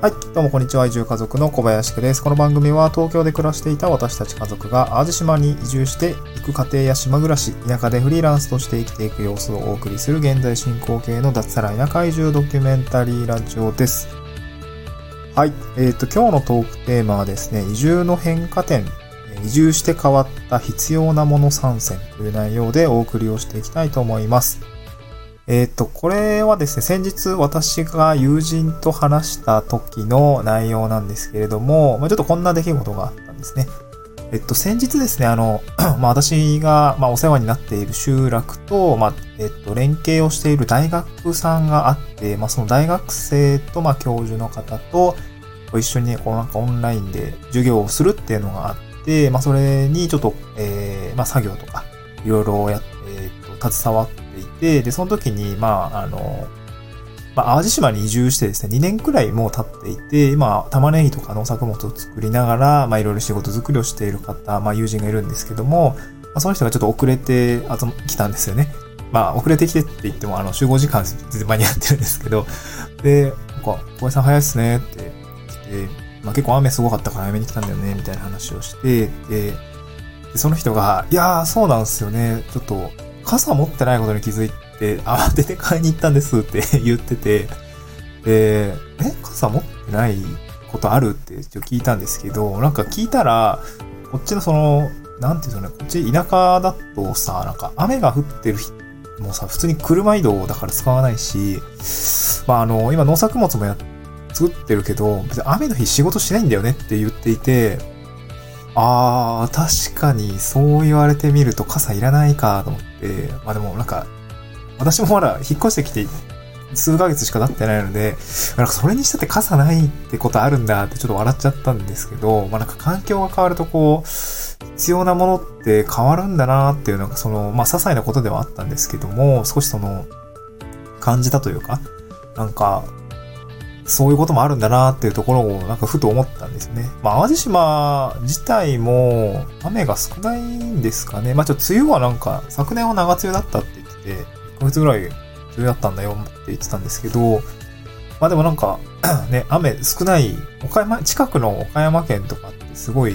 はい。どうもこんにちは。移住家族の小林家です。この番組は東京で暮らしていた私たち家族が淡路島に移住して行く家庭や島暮らし、田舎でフリーランスとして生きていく様子をお送りする現在進行形の脱サラ田舎移住ドキュメンタリーラジオです。はい。えっ、ー、と、今日のトークテーマはですね、移住の変化点、移住して変わった必要なもの参戦という内容でお送りをしていきたいと思います。えっ、ー、と、これはですね、先日私が友人と話した時の内容なんですけれども、まあ、ちょっとこんな出来事があったんですね。えっと、先日ですね、あの、まあ、私が、まあ、お世話になっている集落と、まあ、えっと、連携をしている大学さんがあって、まあ、その大学生と、まあ、教授の方と、一緒に、こう、なんかオンラインで授業をするっていうのがあって、まあ、それにちょっと、えー、まあ、作業とか、いろいろやって、えっと、携わってて、で、その時に、まあ、あの、まあ、淡路島に移住してですね、2年くらいもう経っていて、今、玉ねぎとか農作物を作りながら、まあ、いろいろ仕事作りをしている方、まあ、友人がいるんですけども、まあ、その人がちょっと遅れてあ来たんですよね。まあ、遅れてきてって言っても、あの、集合時間全然間に合ってるんですけど、で、なんか、小林さん早いっすねって言って、まあ、結構雨すごかったから早めに来たんだよね、みたいな話をして、で、でその人が、いやー、そうなんですよね。ちょっと、傘持ってないことに気づいて、慌てて買いに行ったんですって 言ってて、で、え、傘持ってないことあるってちょ聞いたんですけど、なんか聞いたら、こっちのその、なんていうのね、こっち田舎だとさ、なんか雨が降ってる日もさ、普通に車移動だから使わないし、まああの、今農作物もや、作ってるけど、別に雨の日仕事しないんだよねって言っていて、ああ、確かにそう言われてみると傘いらないかと思って、まあでもなんか、私もまだ引っ越してきて数ヶ月しか経ってないので、なんかそれにしたって傘ないってことあるんだってちょっと笑っちゃったんですけど、まあなんか環境が変わるとこう、必要なものって変わるんだなっていうのが、その、まあ些細なことではあったんですけども、少しその、感じたというか、なんか、そういうこともあるんだなっていうところをなんかふと思ったんですね。まあ、淡路島自体も雨が少ないんですかね。まあ、ちょっと梅雨はなんか昨年は長梅雨だったって言ってて、1ヶ月ぐらい梅雨だったんだよって言ってたんですけど、まあでもなんか ね、雨少ない、岡山、近くの岡山県とかってすごい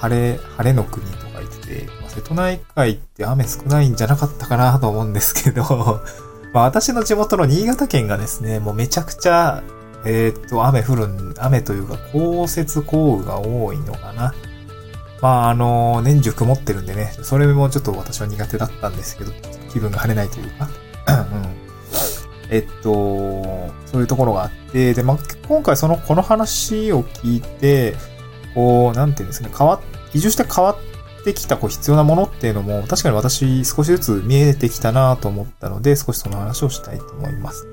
晴れ、晴れの国とか言ってて、まあ、瀬戸内海って雨少ないんじゃなかったかなと思うんですけど まあ私の地元の新潟県がですね、もうめちゃくちゃえー、っと、雨降るん、雨というか降雪降雨が多いのかな。まあ、あの、年中曇ってるんでね、それもちょっと私は苦手だったんですけど、気分が晴れないというか。うん。えっと、そういうところがあって、で、まあ、今回その、この話を聞いて、こう、なんていうんですかね、変わ移住して変わってきたこう必要なものっていうのも、確かに私少しずつ見えてきたなと思ったので、少しその話をしたいと思います。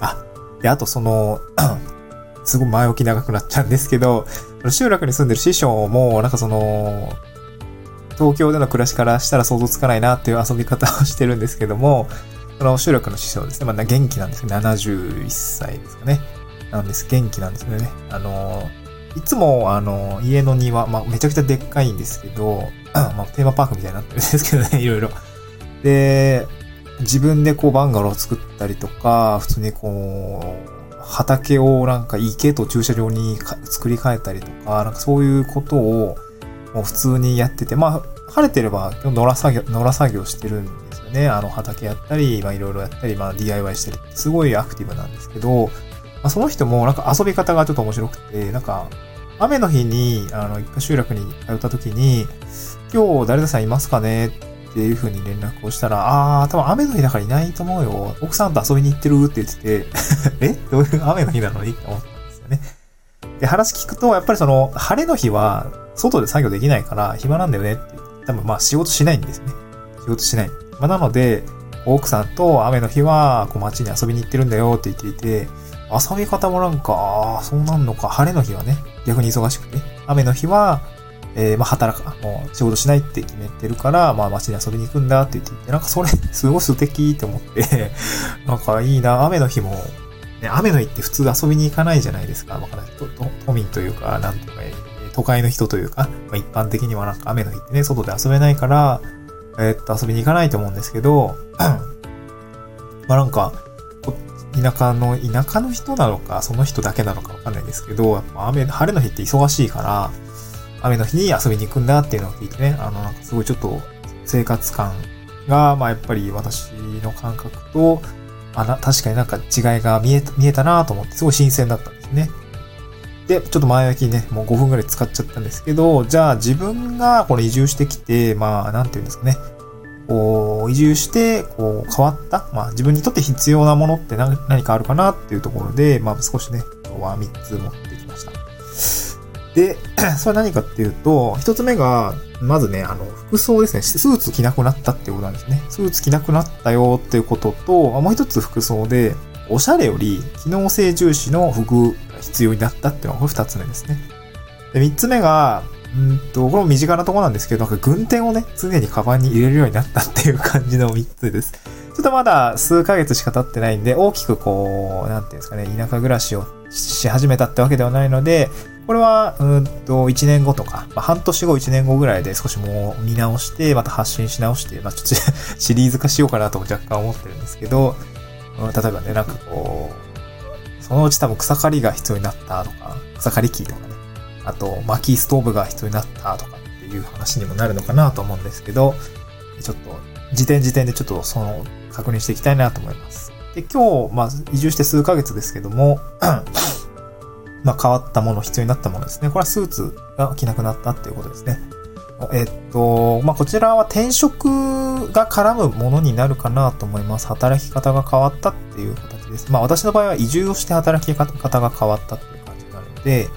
あ、で、あとその すごい前置き長くなっちゃうんですけど、集落に住んでる師匠も、なんかその、東京での暮らしからしたら想像つかないなっていう遊び方をしてるんですけども、その集落の師匠ですね。まあ、元気なんですけど、71歳ですかね。なんです。元気なんですよね。あの、いつも、あの、家の庭、まあ、めちゃくちゃでっかいんですけど、まあ、テーマパークみたいになってるんですけどね、いろいろ。で、自分でこうバンガローを作ったりとか、普通にこう、畑をなんか池と駐車場に作り変えたりとか、なんかそういうことをもう普通にやってて、まあ、晴れてれば野良作業、野良作業してるんですよね。あの畑やったり、まあいろいろやったり、まあ DIY したり、すごいアクティブなんですけど、まあ、その人もなんか遊び方がちょっと面白くて、なんか、雨の日に、あの、一回集落に通った時に、今日誰々さんいますかねっっていう風に連絡をしたら、あー、多分雨の日だからいないと思うよ。奥さんと遊びに行ってるって言ってて え？どういう雨の日なのにって思ったんですよね。で、話聞くと、やっぱりその、晴れの日は、外で作業できないから、暇なんだよねって。多分まあ仕事しないんですね。仕事しない。まあなので、奥さんと雨の日は、こう街に遊びに行ってるんだよって言っていて、遊び方もなんか、そうなんのか。晴れの日はね、逆に忙しくて。雨の日は、えー、まあ、働か、もう仕事しないって決めてるから、まあ、街に遊びに行くんだって言って、なんかそれ、すごい素敵って思って なんかいいな、雨の日も、ね、雨の日って普通遊びに行かないじゃないですか。わかんない。都民というか、なんとか、都会の人というか、まあ、一般的にはなんか雨の日ってね、外で遊べないから、えー、っと、遊びに行かないと思うんですけど、まあなんか、田舎の、田舎の人なのか、その人だけなのかわかんないですけど、やっぱ雨、晴れの日って忙しいから、雨の日に遊びに行くんだっていうのを聞いてね、あの、なんかすごいちょっと生活感が、まあやっぱり私の感覚と、あな、確かになんか違いが見え、見えたなと思って、すごい新鮮だったんですね。で、ちょっと前置きね、もう5分くらい使っちゃったんですけど、じゃあ自分がこれ移住してきて、まあ、なんて言うんですかね。こう、移住して、こう、変わった、まあ、自分にとって必要なものって何何かあるかなっていうところで、まあ、少しね、今日は3つ持って。で、それは何かっていうと、1つ目が、まずね、あの、服装ですね。スーツ着なくなったっていうことなんですね。スーツ着なくなったよっていうことと、もう一つ服装で、おしゃれより機能性重視の服が必要になったっていうのがこれ二つ目ですね。で、三つ目が、うんと、これも身近なところなんですけど、なんか軍手をね、常にカバンに入れるようになったっていう感じの三つです。ちょっとまだ数ヶ月しか経ってないんで、大きくこう、なんていうんですかね、田舎暮らしをし始めたってわけではないので、これは、うんと、1年後とか、まあ、半年後、1年後ぐらいで少しもう見直して、また発信し直して、まあ、ちょっと シリーズ化しようかなと若干思ってるんですけど、例えばね、なんかこう、そのうち多分草刈りが必要になったとか、草刈り機とかね、あと薪ストーブが必要になったとかっていう話にもなるのかなと思うんですけど、ちょっと、時点時点でちょっとその確認していきたいなと思います。で、今日、まあ、移住して数ヶ月ですけども、まあ、変わったもの、必要になったものですね。これはスーツが着なくなったっていうことですね。えっと、まあ、こちらは転職が絡むものになるかなと思います。働き方が変わったっていう形です。まあ、私の場合は移住をして働き方が変わったっていう感じになるので、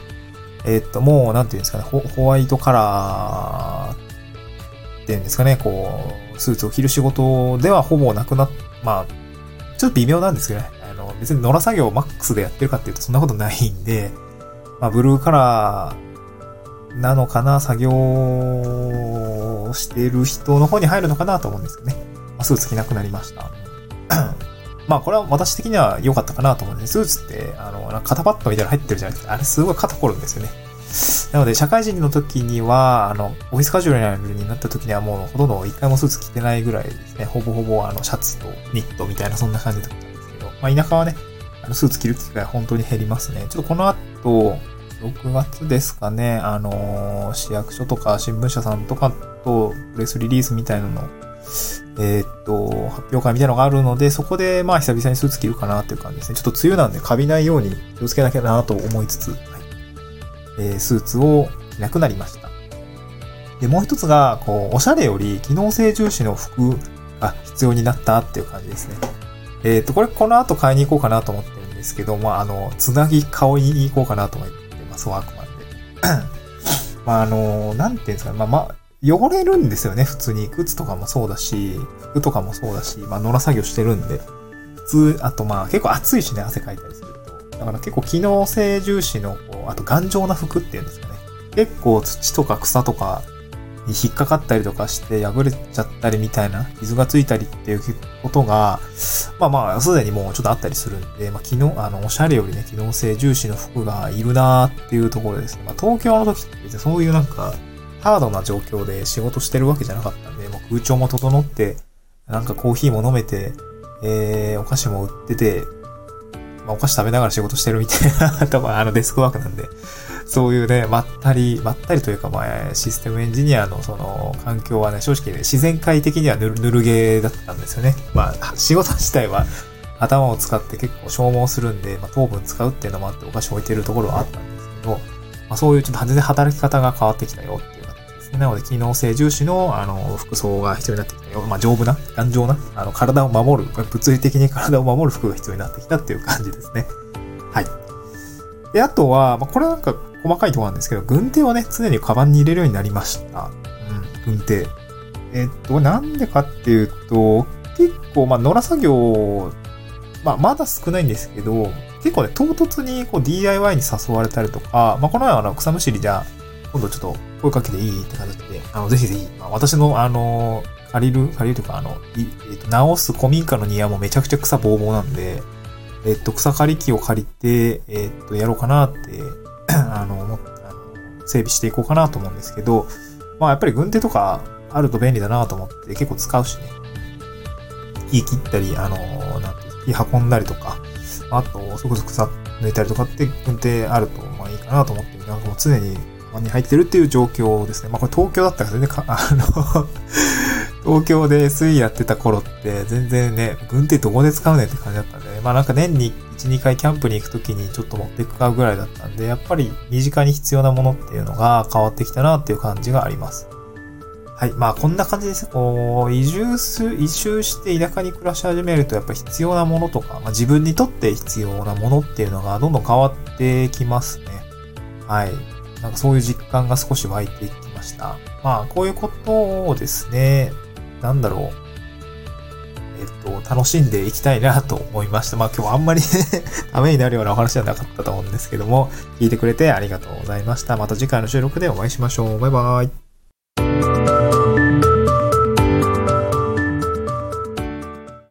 えっと、もう、なんていうんですかね、ホワイトカラーっていうんですかね、こう、スーツを着る仕事ではほぼなくなっ、まあ、ちょっと微妙なんですけどね、別に野良作業をマックスでやってるかっていうとそんなことないんで、まあ、ブルーカラー、なのかな、作業してる人の方に入るのかなと思うんですけどね。まあ、スーツ着なくなりました。まあこれは私的には良かったかなと思うんです。スーツって、あの、肩パッドみたいなの入ってるじゃないですか。あれすごい肩凝るんですよね。なので、社会人の時には、あの、オフィスカジュアルになった時にはもうほとんど一回もスーツ着てないぐらいですね。ほぼほぼあの、シャツとニットみたいなそんな感じだった、まあ田舎はね、あのスーツ着る機会本当に減りますね。ちょっとこの後、6月ですかね、あのー、市役所とか新聞社さんとかとプレスリリースみたいなの、えー、っと、発表会みたいなのがあるので、そこでまあ久々にスーツ着るかなっていう感じですね。ちょっと梅雨なんでカビないように気をつけなきゃなと思いつつ、はい。えー、スーツを着なくなりました。で、もう一つが、こう、おしゃれより機能性重視の服が必要になったっていう感じですね。えっ、と、これこの後買いに行こうかなと思ってるんですけど、まあ、あの、つなぎ顔に行こうかなと思ってまそう、あくまで。まあ、あの、なんていうんですかね。まあ、まあ、汚れるんですよね、普通に。靴とかもそうだし、服とかもそうだし、まあ、野良作業してるんで。普通、あとまあ、結構暑いしね、汗かいたりすると。だから結構機能性重視の、こう、あと頑丈な服っていうんですかね。結構土とか草とかに引っかかったりとかして破れちゃったりみたいな、傷がついたりっていうことが、まあまあ、すでにもうちょっとあったりするんで、まあ昨日、あの、おしゃれよりね、機能性重視の服がいるなーっていうところですね。まあ東京の時って別にそういうなんか、ハードな状況で仕事してるわけじゃなかったんで、もう空調も整って、なんかコーヒーも飲めて、えー、お菓子も売ってて、まあ、お菓子食べながら仕事してるみたいな、多分あのデスクワークなんで、そういうね、まったり、まったりというか、まあ、システムエンジニアのその環境はね、正直ね、自然界的にはぬるぬるゲーだったんですよね。まあ、仕事自体は頭を使って結構消耗するんで、まあ、糖分使うっていうのもあってお菓子置いてるところはあったんですけど、まあ、そういうちょっと全然働き方が変わってきたよっていう形ですね。なので、機能性重視の、あの、服装が必要になってきたよ。まあ、丈夫な、頑丈な、あの、体を守る、物理的に体を守る服が必要になってきたっていう感じですね。はい。で、あとは、まあ、これなんか細かいとこなんですけど、軍手をね、常にカバンに入れるようになりました。うん、軍手。えっと、なんでかっていうと、結構、まあ、野良作業、まあ、まだ少ないんですけど、結構ね、唐突にこう DIY に誘われたりとか、まあ、この前あの、草むしりじゃ、今度ちょっと声かけていいって形で、あの、ぜひぜひ、まあ、私のあの、借りる、借りるというか、あの、えっと、直す古民家の庭もめちゃくちゃ草ぼうぼうなんで、えっと、草刈り機を借りて、えっと、やろうかなって あの、整備していこうかなと思うんですけど、まあやっぱり軍手とかあると便利だなと思って結構使うしね。火切ったり、あの、なんていう、火運んだりとか、あと、そこそこ草抜いたりとかって運転あると、まあいいかなと思って、なんかもう常にに入ってるっていう状況ですね。まあこれ東京だったら全然か、あの東京で水やってた頃って全然ね、軍手どこで使うねんって感じだったんで、まあなんか年に1、2回キャンプに行くときにちょっと持ってくかぐらいだったんで、やっぱり身近に必要なものっていうのが変わってきたなっていう感じがあります。はい。まあこんな感じです。こう、移住す、移住して田舎に暮らし始めるとやっぱ必要なものとか、まあ自分にとって必要なものっていうのがどんどん変わってきますね。はい。なんかそういう実感が少し湧いてきました。まあこういうことをですね、なんだろう。えっと、楽しんでいきたいなと思いました。まあ今日はあんまり ためになるようなお話じゃなかったと思うんですけども、聞いてくれてありがとうございました。また次回の収録でお会いしましょう。バイバーイ。